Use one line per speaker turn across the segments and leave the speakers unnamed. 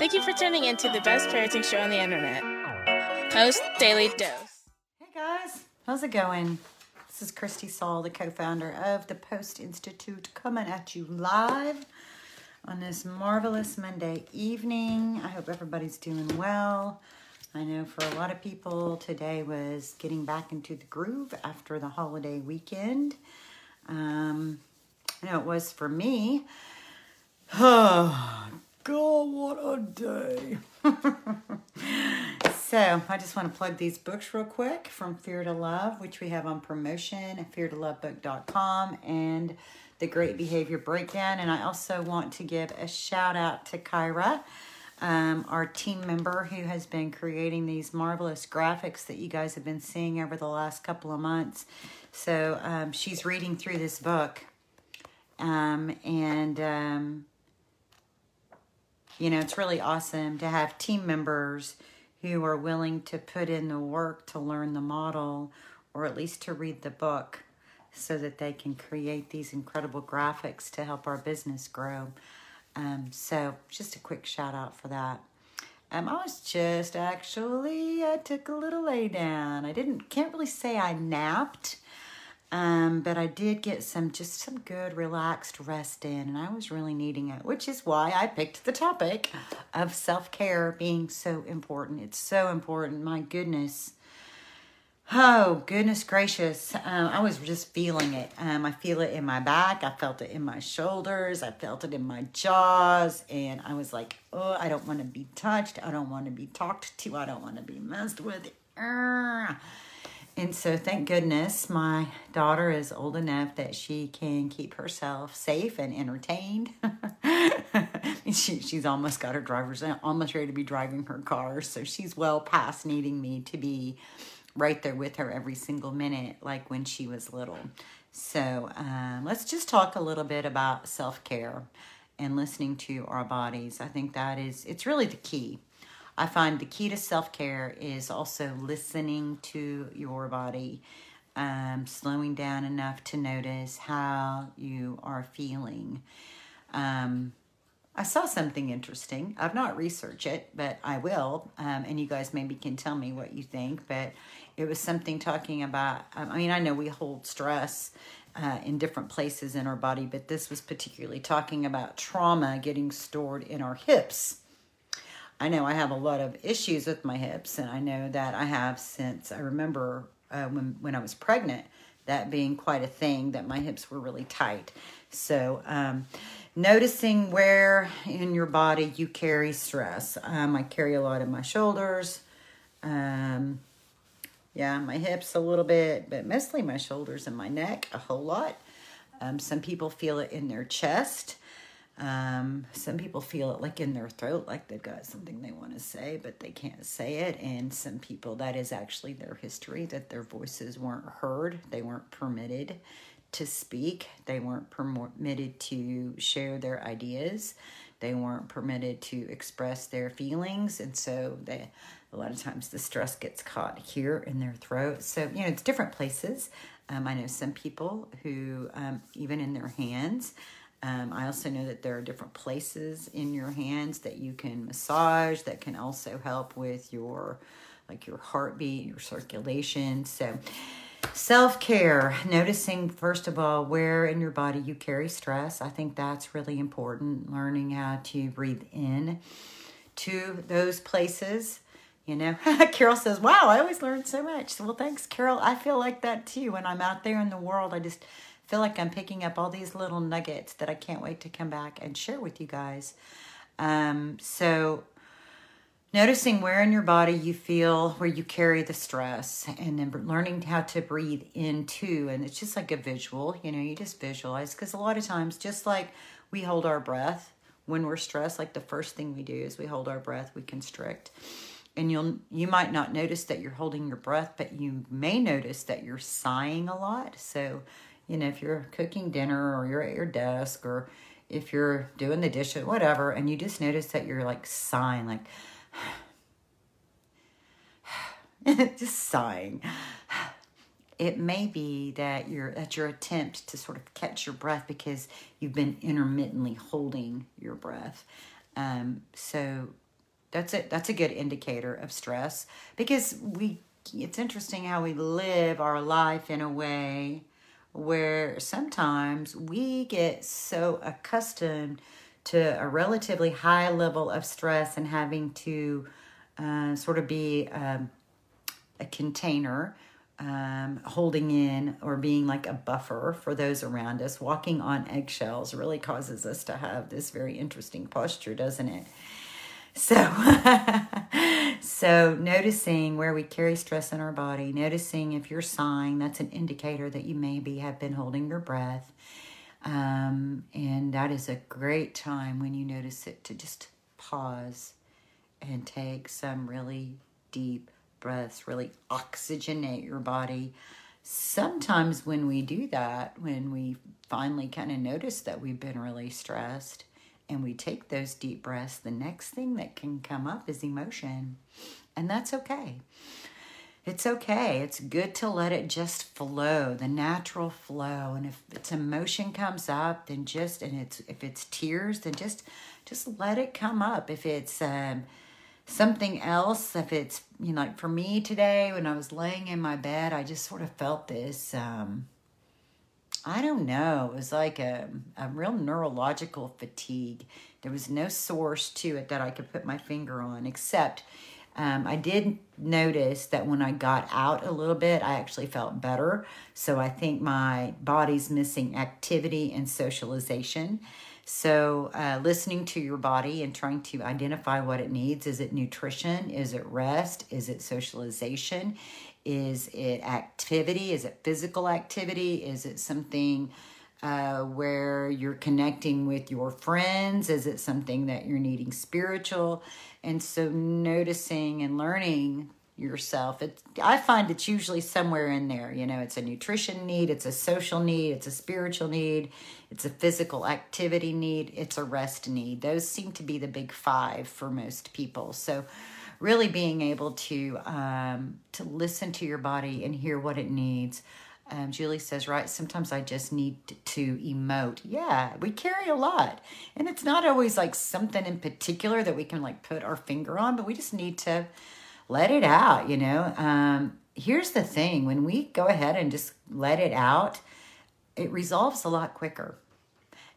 Thank you for tuning in to the best parenting show on the internet. Post Daily Dose.
Hey guys, how's it going? This is Christy Sauls, the co founder of the Post Institute, coming at you live on this marvelous Monday evening. I hope everybody's doing well. I know for a lot of people, today was getting back into the groove after the holiday weekend. Um, I know it was for me. Oh, God, what a day. so, I just want to plug these books real quick from Fear to Love, which we have on promotion at feartolovebook.com and The Great Behavior Breakdown. And I also want to give a shout out to Kyra, um, our team member who has been creating these marvelous graphics that you guys have been seeing over the last couple of months. So, um, she's reading through this book. Um, and, um, you know, it's really awesome to have team members who are willing to put in the work to learn the model or at least to read the book so that they can create these incredible graphics to help our business grow. Um, so, just a quick shout out for that. Um, I was just actually, I took a little lay down. I didn't, can't really say I napped. Um, but I did get some just some good relaxed rest in, and I was really needing it, which is why I picked the topic of self care being so important. It's so important. My goodness. Oh, goodness gracious. Um, I was just feeling it. Um, I feel it in my back. I felt it in my shoulders. I felt it in my jaws. And I was like, oh, I don't want to be touched. I don't want to be talked to. I don't want to be messed with. Urgh. And so, thank goodness, my daughter is old enough that she can keep herself safe and entertained. she, she's almost got her driver's almost ready to be driving her car. So, she's well past needing me to be right there with her every single minute, like when she was little. So, um, let's just talk a little bit about self care and listening to our bodies. I think that is, it's really the key I find the key to self care is also listening to your body, um, slowing down enough to notice how you are feeling. Um, I saw something interesting. I've not researched it, but I will. Um, and you guys maybe can tell me what you think. But it was something talking about, um, I mean, I know we hold stress uh, in different places in our body, but this was particularly talking about trauma getting stored in our hips. I know I have a lot of issues with my hips, and I know that I have since I remember uh, when when I was pregnant that being quite a thing that my hips were really tight. So, um, noticing where in your body you carry stress. Um, I carry a lot in my shoulders. Um, yeah, my hips a little bit, but mostly my shoulders and my neck a whole lot. Um, some people feel it in their chest. Um, some people feel it like in their throat, like they've got something they want to say, but they can't say it. And some people, that is actually their history, that their voices weren't heard, they weren't permitted to speak, they weren't permitted to share their ideas, they weren't permitted to express their feelings. And so they, a lot of times the stress gets caught here in their throat. So, you know, it's different places. Um, I know some people who, um, even in their hands, um, I also know that there are different places in your hands that you can massage that can also help with your like your heartbeat, your circulation. So self-care, noticing first of all where in your body you carry stress. I think that's really important. Learning how to breathe in to those places. You know, Carol says, Wow, I always learn so much. Well, thanks, Carol. I feel like that too. When I'm out there in the world, I just feel like I'm picking up all these little nuggets that I can't wait to come back and share with you guys. Um, so, noticing where in your body you feel where you carry the stress, and then learning how to breathe into, and it's just like a visual, you know, you just visualize because a lot of times, just like we hold our breath when we're stressed, like the first thing we do is we hold our breath, we constrict and you'll you might not notice that you're holding your breath but you may notice that you're sighing a lot so you know, if you're cooking dinner or you're at your desk or if you're doing the dishes, whatever, and you just notice that you're like sighing, like just sighing. It may be that you're at your attempt to sort of catch your breath because you've been intermittently holding your breath. Um, so That's it. That's a good indicator of stress because we. It's interesting how we live our life in a way where sometimes we get so accustomed to a relatively high level of stress and having to uh, sort of be um, a container um, holding in or being like a buffer for those around us. Walking on eggshells really causes us to have this very interesting posture, doesn't it? So, so noticing where we carry stress in our body, noticing if you're sighing, that's an indicator that you maybe have been holding your breath. Um, and that is a great time when you notice it to just pause and take some really deep breaths, really oxygenate your body. Sometimes when we do that, when we finally kind of notice that we've been really stressed and we take those deep breaths, the next thing that can come up is emotion. And that's okay. It's okay. It's good to let it just flow, the natural flow. And if it's emotion comes up, then just and it's if it's tears, then just just let it come up. If it's um something else if it's you know like for me today when i was laying in my bed i just sort of felt this um i don't know it was like a, a real neurological fatigue there was no source to it that i could put my finger on except um, i did notice that when i got out a little bit i actually felt better so i think my body's missing activity and socialization so, uh, listening to your body and trying to identify what it needs is it nutrition? Is it rest? Is it socialization? Is it activity? Is it physical activity? Is it something uh, where you're connecting with your friends? Is it something that you're needing spiritual? And so, noticing and learning yourself. It I find it's usually somewhere in there. You know, it's a nutrition need, it's a social need, it's a spiritual need, it's a physical activity need, it's a rest need. Those seem to be the big five for most people. So really being able to um, to listen to your body and hear what it needs. Um, Julie says, right, sometimes I just need to emote. Yeah, we carry a lot. And it's not always like something in particular that we can like put our finger on, but we just need to let it out, you know. Um, here's the thing when we go ahead and just let it out, it resolves a lot quicker.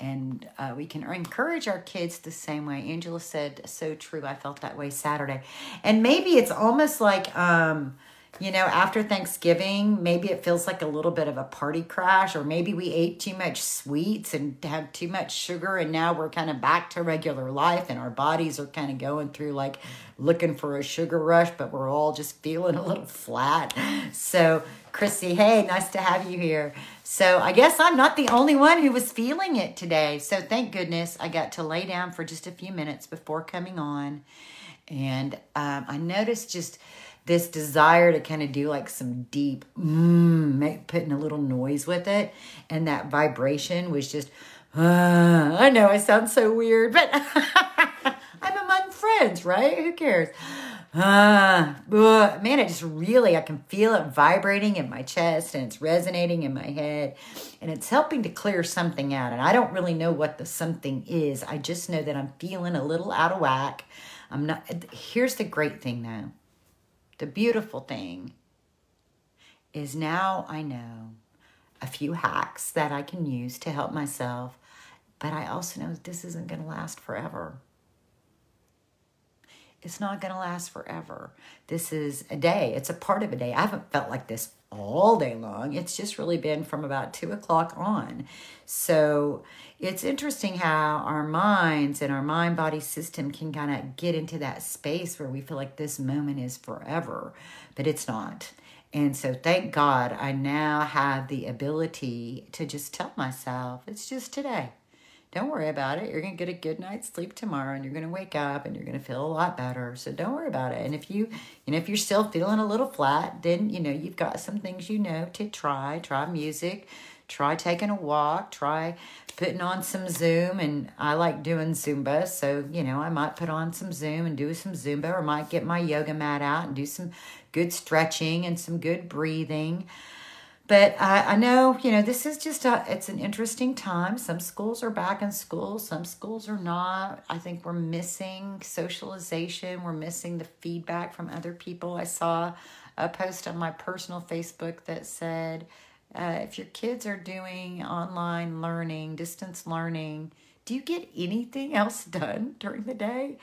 And uh, we can encourage our kids the same way. Angela said, so true. I felt that way Saturday. And maybe it's almost like, um, you know, after Thanksgiving, maybe it feels like a little bit of a party crash, or maybe we ate too much sweets and had too much sugar, and now we're kind of back to regular life, and our bodies are kind of going through like looking for a sugar rush, but we're all just feeling a little flat. So, Chrissy, hey, nice to have you here. So, I guess I'm not the only one who was feeling it today. So, thank goodness I got to lay down for just a few minutes before coming on. And um, I noticed just this desire to kind of do like some deep, mm, putting a little noise with it. And that vibration was just, uh, I know I sound so weird, but I'm among friends, right? Who cares? Uh, man, it just really, I can feel it vibrating in my chest and it's resonating in my head and it's helping to clear something out. And I don't really know what the something is. I just know that I'm feeling a little out of whack. I'm not, here's the great thing though the beautiful thing is now I know a few hacks that I can use to help myself, but I also know this isn't going to last forever. It's not going to last forever. This is a day, it's a part of a day. I haven't felt like this all day long. It's just really been from about two o'clock on. So it's interesting how our minds and our mind body system can kind of get into that space where we feel like this moment is forever, but it's not. And so, thank God, I now have the ability to just tell myself it's just today. Don't worry about it. You're going to get a good night's sleep tomorrow and you're going to wake up and you're going to feel a lot better. So don't worry about it. And if you, you know, if you're still feeling a little flat, then, you know, you've got some things you know to try. Try music, try taking a walk, try putting on some Zoom. And I like doing Zumba. So, you know, I might put on some Zoom and do some Zumba or might get my yoga mat out and do some good stretching and some good breathing. But I, I know, you know, this is just a, it's an interesting time. Some schools are back in school, some schools are not. I think we're missing socialization. We're missing the feedback from other people. I saw a post on my personal Facebook that said, uh, if your kids are doing online learning, distance learning, do you get anything else done during the day?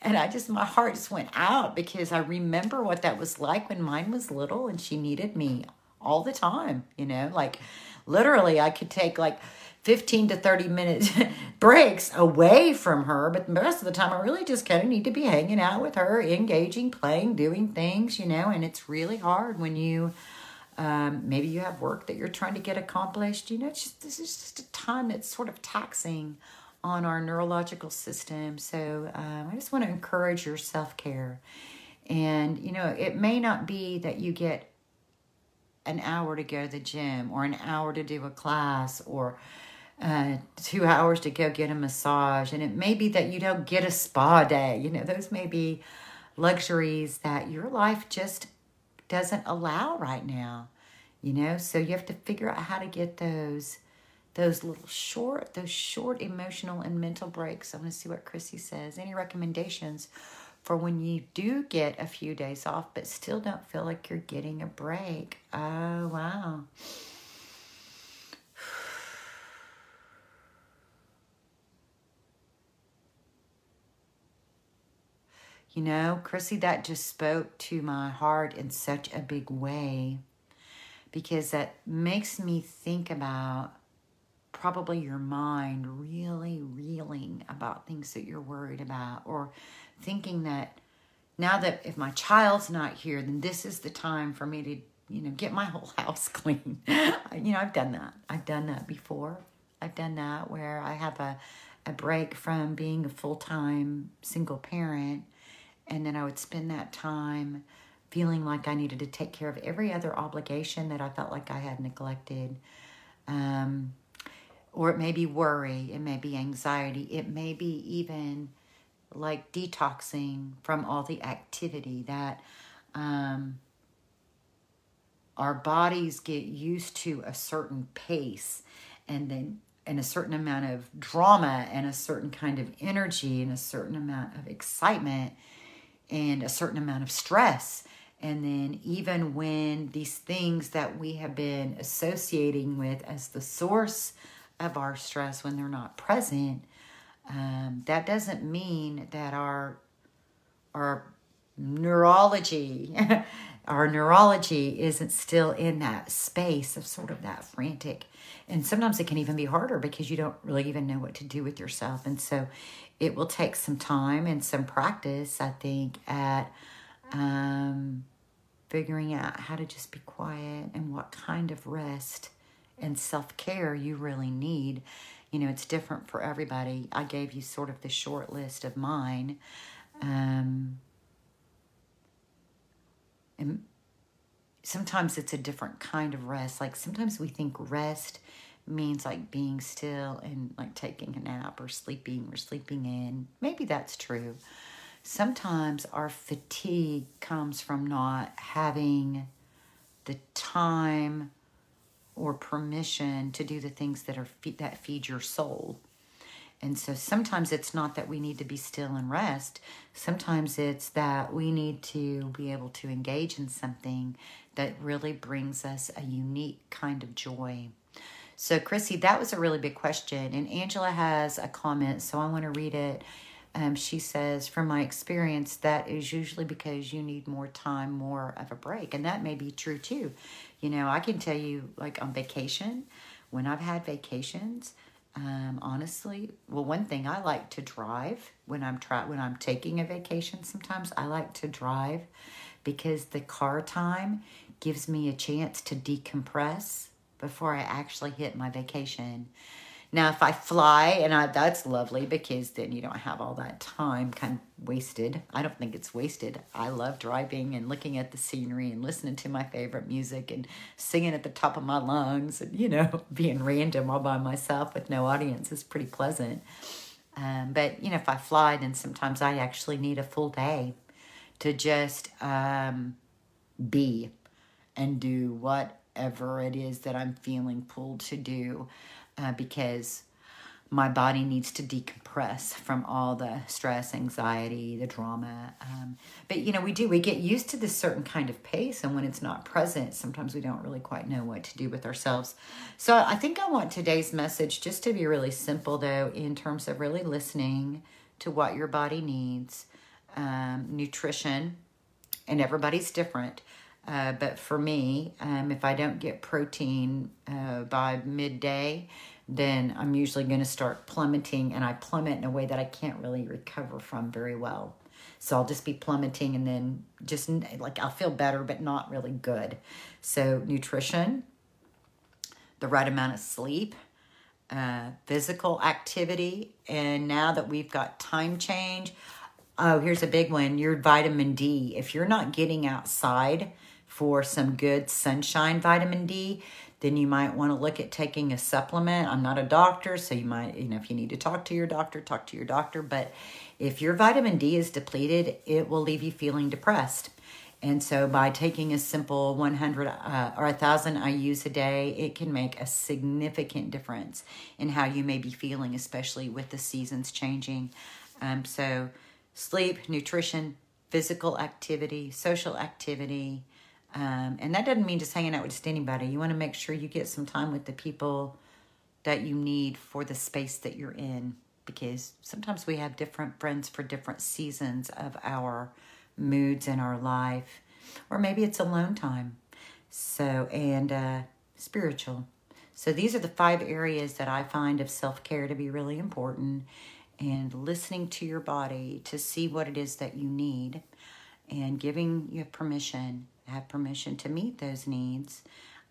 And I just, my heart just went out because I remember what that was like when mine was little and she needed me all the time, you know, like literally I could take like 15 to 30 minute breaks away from her, but the rest of the time I really just kind of need to be hanging out with her, engaging, playing, doing things, you know, and it's really hard when you um, maybe you have work that you're trying to get accomplished. You know, just, this is just a time that's sort of taxing on our neurological system. So um, I just want to encourage your self care. And, you know, it may not be that you get an hour to go to the gym or an hour to do a class or uh, two hours to go get a massage. And it may be that you don't get a spa day. You know, those may be luxuries that your life just doesn't allow right now. You know, so you have to figure out how to get those those little short, those short emotional and mental breaks. I want to see what Chrissy says. Any recommendations for when you do get a few days off, but still don't feel like you're getting a break. Oh, wow. You know, Chrissy, that just spoke to my heart in such a big way because that makes me think about probably your mind really reeling about things that you're worried about or thinking that now that if my child's not here, then this is the time for me to, you know, get my whole house clean. you know, I've done that. I've done that before. I've done that where I have a, a break from being a full time single parent. And then I would spend that time feeling like I needed to take care of every other obligation that I felt like I had neglected. Um, or it may be worry, it may be anxiety, it may be even like detoxing from all the activity that um, our bodies get used to a certain pace and then and a certain amount of drama and a certain kind of energy and a certain amount of excitement and a certain amount of stress. And then even when these things that we have been associating with as the source of our stress when they're not present um, that doesn't mean that our our neurology our neurology isn't still in that space of sort of that frantic. And sometimes it can even be harder because you don't really even know what to do with yourself. And so it will take some time and some practice i think at um, figuring out how to just be quiet and what kind of rest and self-care you really need you know, it's different for everybody. I gave you sort of the short list of mine. Um, and sometimes it's a different kind of rest. Like sometimes we think rest means like being still and like taking a nap or sleeping or sleeping in. Maybe that's true. Sometimes our fatigue comes from not having the time or permission to do the things that are that feed your soul. And so sometimes it's not that we need to be still and rest. Sometimes it's that we need to be able to engage in something that really brings us a unique kind of joy. So, Chrissy, that was a really big question. And Angela has a comment, so I want to read it. Um, she says, From my experience, that is usually because you need more time, more of a break. And that may be true too. You know, I can tell you, like on vacation, when I've had vacations, um, honestly, well, one thing I like to drive when I'm try when I'm taking a vacation. Sometimes I like to drive because the car time gives me a chance to decompress before I actually hit my vacation. Now, if I fly, and I, that's lovely because then you don't have all that time kind of wasted. I don't think it's wasted. I love driving and looking at the scenery and listening to my favorite music and singing at the top of my lungs and, you know, being random all by myself with no audience is pretty pleasant. Um, but, you know, if I fly, then sometimes I actually need a full day to just um, be and do whatever it is that I'm feeling pulled to do uh, because my body needs to decompress from all the stress, anxiety, the drama. Um, but you know, we do, we get used to this certain kind of pace, and when it's not present, sometimes we don't really quite know what to do with ourselves. So I think I want today's message just to be really simple, though, in terms of really listening to what your body needs, um, nutrition, and everybody's different. Uh, but for me, um, if I don't get protein uh, by midday, then I'm usually going to start plummeting, and I plummet in a way that I can't really recover from very well. So I'll just be plummeting, and then just like I'll feel better, but not really good. So, nutrition, the right amount of sleep, uh, physical activity, and now that we've got time change, oh, here's a big one your vitamin D. If you're not getting outside for some good sunshine vitamin D, then you might want to look at taking a supplement. I'm not a doctor, so you might, you know, if you need to talk to your doctor, talk to your doctor. But if your vitamin D is depleted, it will leave you feeling depressed. And so by taking a simple 100 uh, or 1,000 IUs a day, it can make a significant difference in how you may be feeling, especially with the seasons changing. Um, so sleep, nutrition, physical activity, social activity, um, and that doesn't mean just hanging out with just anybody. You want to make sure you get some time with the people that you need for the space that you're in because sometimes we have different friends for different seasons of our moods in our life. Or maybe it's alone time. So, and uh, spiritual. So, these are the five areas that I find of self care to be really important. And listening to your body to see what it is that you need and giving you permission have permission to meet those needs.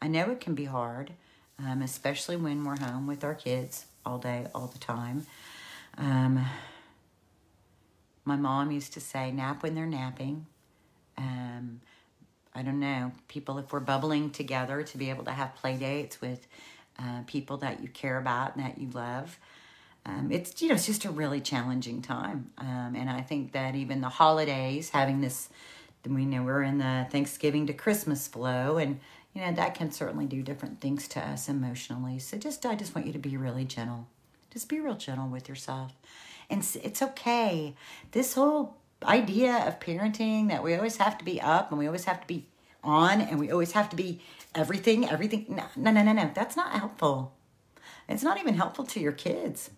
I know it can be hard, um, especially when we're home with our kids all day, all the time. Um, my mom used to say, nap when they're napping. Um, I don't know, people, if we're bubbling together to be able to have play dates with uh, people that you care about and that you love. Um, it's you know it's just a really challenging time, um, and I think that even the holidays, having this we know we're in the Thanksgiving to Christmas flow, and you know that can certainly do different things to us emotionally. So just I just want you to be really gentle. Just be real gentle with yourself, and it's okay. This whole idea of parenting that we always have to be up and we always have to be on and we always have to be everything, everything. No, no, no, no, no. That's not helpful. It's not even helpful to your kids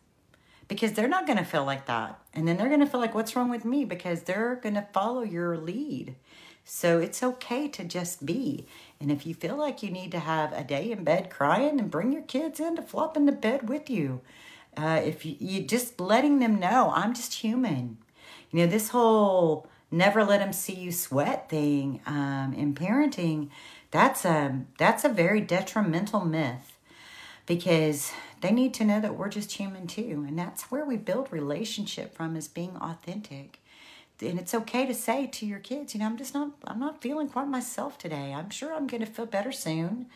because they're not going to feel like that. And then they're going to feel like, what's wrong with me? Because they're going to follow your lead. So it's okay to just be. And if you feel like you need to have a day in bed crying, and bring your kids in to flop into bed with you. Uh, if you, you just letting them know, I'm just human. You know, this whole never let them see you sweat thing um, in parenting, that's a, that's a very detrimental myth because they need to know that we're just human too. And that's where we build relationship from is being authentic. And it's okay to say to your kids, you know, I'm just not I'm not feeling quite myself today. I'm sure I'm gonna feel better soon.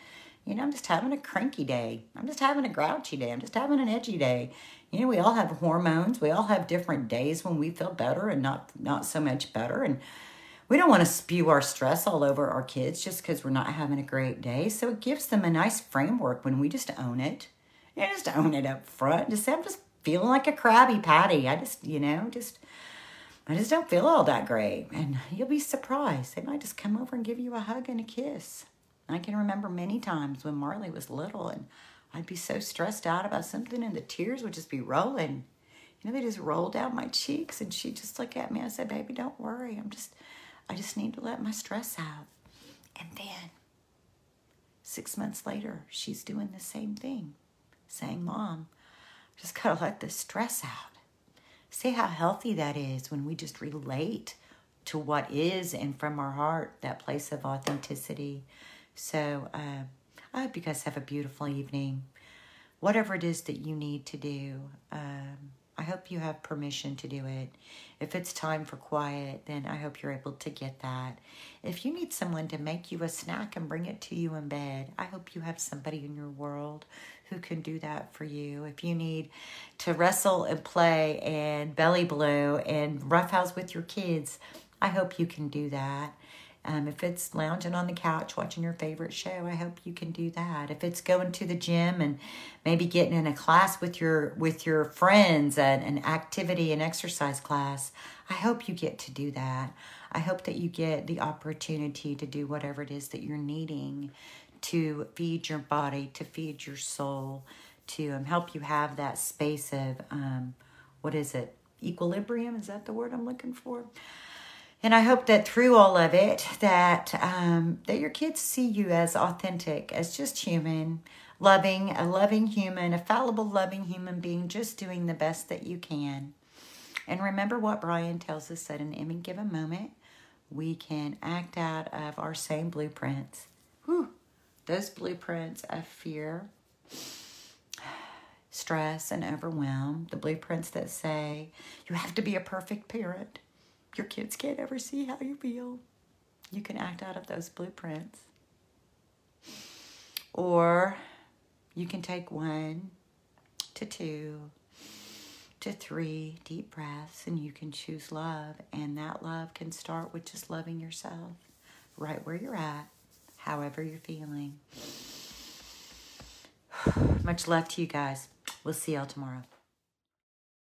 You know, I'm just having a cranky day. I'm just having a grouchy day. I'm just having an edgy day. You know, we all have hormones. We all have different days when we feel better and not not so much better. And we don't want to spew our stress all over our kids just because we're not having a great day. So it gives them a nice framework when we just own it you just own it up front. Just say, I'm just feeling like a Krabby Patty. I just, you know, just, I just don't feel all that great. And you'll be surprised. They might just come over and give you a hug and a kiss. I can remember many times when Marley was little and I'd be so stressed out about something and the tears would just be rolling. You know, they just roll down my cheeks and she'd just look at me I said, baby, don't worry. I'm just, I just need to let my stress out. And then six months later, she's doing the same thing saying, Mom, just gotta let the stress out. See how healthy that is when we just relate to what is and from our heart, that place of authenticity. So uh, I hope you guys have a beautiful evening. Whatever it is that you need to do, um, I hope you have permission to do it. If it's time for quiet, then I hope you're able to get that. If you need someone to make you a snack and bring it to you in bed, I hope you have somebody in your world who can do that for you. If you need to wrestle and play and belly blow and roughhouse with your kids, I hope you can do that. Um, if it's lounging on the couch watching your favorite show, I hope you can do that. If it's going to the gym and maybe getting in a class with your with your friends and an activity and exercise class, I hope you get to do that. I hope that you get the opportunity to do whatever it is that you're needing to feed your body, to feed your soul, to um, help you have that space of um, what is it? Equilibrium is that the word I'm looking for? And I hope that through all of it, that um, that your kids see you as authentic, as just human, loving, a loving human, a fallible, loving human being, just doing the best that you can. And remember what Bryan tells us that in any given moment, we can act out of our same blueprints. Whew. Those blueprints of fear, stress, and overwhelm. The blueprints that say you have to be a perfect parent your kids can't ever see how you feel. You can act out of those blueprints. Or you can take one to two to three deep breaths and you can choose love. And that love can start with just loving yourself right where you're at, however you're feeling. Much love to you guys. We'll see y'all tomorrow.